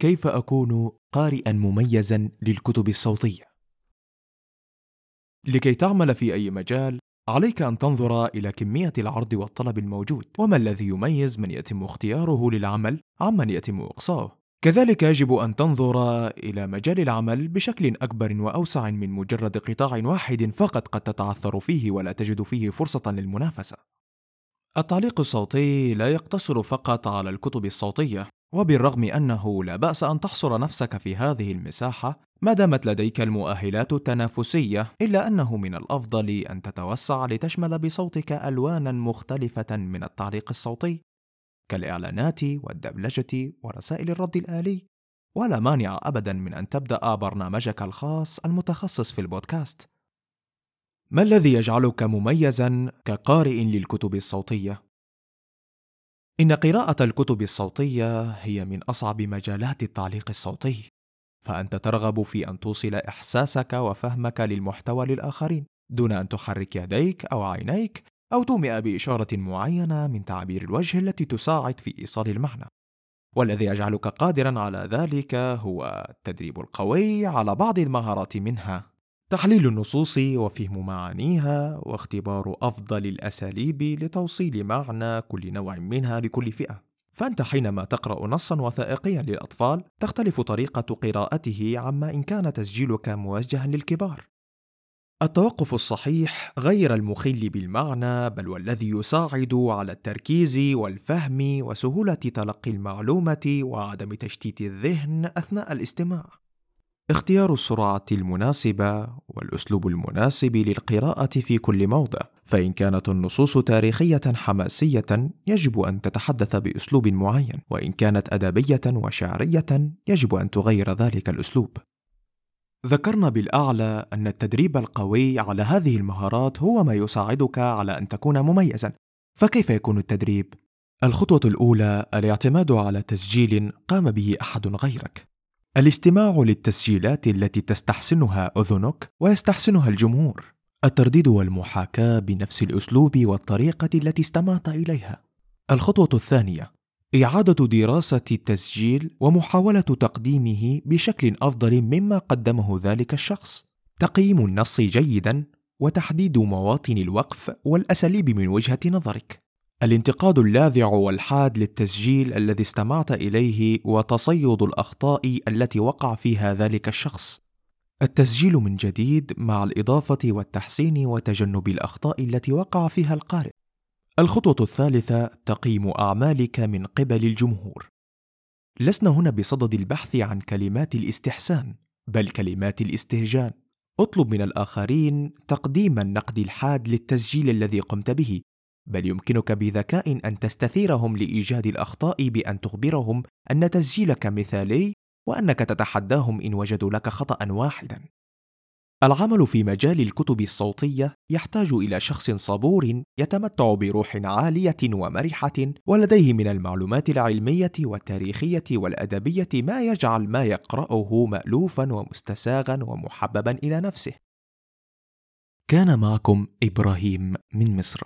كيف أكون قارئا مميزا للكتب الصوتية؟ لكي تعمل في أي مجال عليك أن تنظر إلى كمية العرض والطلب الموجود وما الذي يميز من يتم اختياره للعمل عمن يتم إقصاؤه كذلك يجب أن تنظر إلى مجال العمل بشكل أكبر وأوسع من مجرد قطاع واحد فقط قد تتعثر فيه ولا تجد فيه فرصة للمنافسة التعليق الصوتي لا يقتصر فقط على الكتب الصوتية وبالرغم أنه لا بأس أن تحصر نفسك في هذه المساحة ما دامت لديك المؤهلات التنافسية إلا أنه من الأفضل أن تتوسع لتشمل بصوتك ألوانا مختلفة من التعليق الصوتي كالإعلانات والدبلجة ورسائل الرد الآلي. ولا مانع أبدا من أن تبدأ برنامجك الخاص المتخصص في البودكاست. ما الذي يجعلك مميزا كقارئ للكتب الصوتية؟ إن قراءة الكتب الصوتية هي من أصعب مجالات التعليق الصوتي فأنت ترغب في أن توصل إحساسك وفهمك للمحتوى للآخرين دون أن تحرك يديك أو عينيك أو تومئ بإشارة معينة من تعبير الوجه التي تساعد في إيصال المعنى. والذي يجعلك قادرا على ذلك هو التدريب القوي على بعض المهارات منها. تحليل النصوص وفهم معانيها واختبار أفضل الأساليب لتوصيل معنى كل نوع منها لكل فئة. فأنت حينما تقرأ نصا وثائقيا للأطفال تختلف طريقة قراءته عما إن كان تسجيلك موجها للكبار. التوقف الصحيح غير المخل بالمعنى بل والذي يساعد على التركيز والفهم وسهولة تلقي المعلومة وعدم تشتيت الذهن أثناء الاستماع. اختيار السرعة المناسبة والأسلوب المناسب للقراءة في كل موضع فإن كانت النصوص تاريخية حماسية يجب أن تتحدث بأسلوب معين وإن كانت أدبية وشعرية يجب أن تغير ذلك الأسلوب. ذكرنا بالأعلى أن التدريب القوي على هذه المهارات هو ما يساعدك على أن تكون مميزا. فكيف يكون التدريب؟ الخطوة الأولى الاعتماد على تسجيل قام به أحد غيرك. الاستماع للتسجيلات التي تستحسنها أذنك ويستحسنها الجمهور. الترديد والمحاكاة بنفس الأسلوب والطريقة التي استمعت إليها. الخطوة الثانية إعادة دراسة التسجيل ومحاولة تقديمه بشكل أفضل مما قدمه ذلك الشخص. تقييم النص جيدا وتحديد مواطن الوقف والأساليب من وجهة نظرك. الانتقاد اللاذع والحاد للتسجيل الذي استمعت إليه وتصيد الأخطاء التي وقع فيها ذلك الشخص. التسجيل من جديد مع الإضافة والتحسين وتجنب الأخطاء التي وقع فيها القارئ. الخطوة الثالثة تقييم أعمالك من قبل الجمهور. لسنا هنا بصدد البحث عن كلمات الاستحسان بل كلمات الاستهجان. اطلب من الآخرين تقديم النقد الحاد للتسجيل الذي قمت به. بل يمكنك بذكاء أن تستثيرهم لإيجاد الأخطاء بأن تخبرهم أن تسجيلك مثالي وأنك تتحداهم إن وجدوا لك خطأ واحدا. العمل في مجال الكتب الصوتية يحتاج إلى شخص صبور يتمتع بروح عالية ومرحة ولديه من المعلومات العلمية والتاريخية والأدبية ما يجعل ما يقرأه مالوفا ومستساغا ومحببا إلى نفسه. كان معكم إبراهيم من مصر.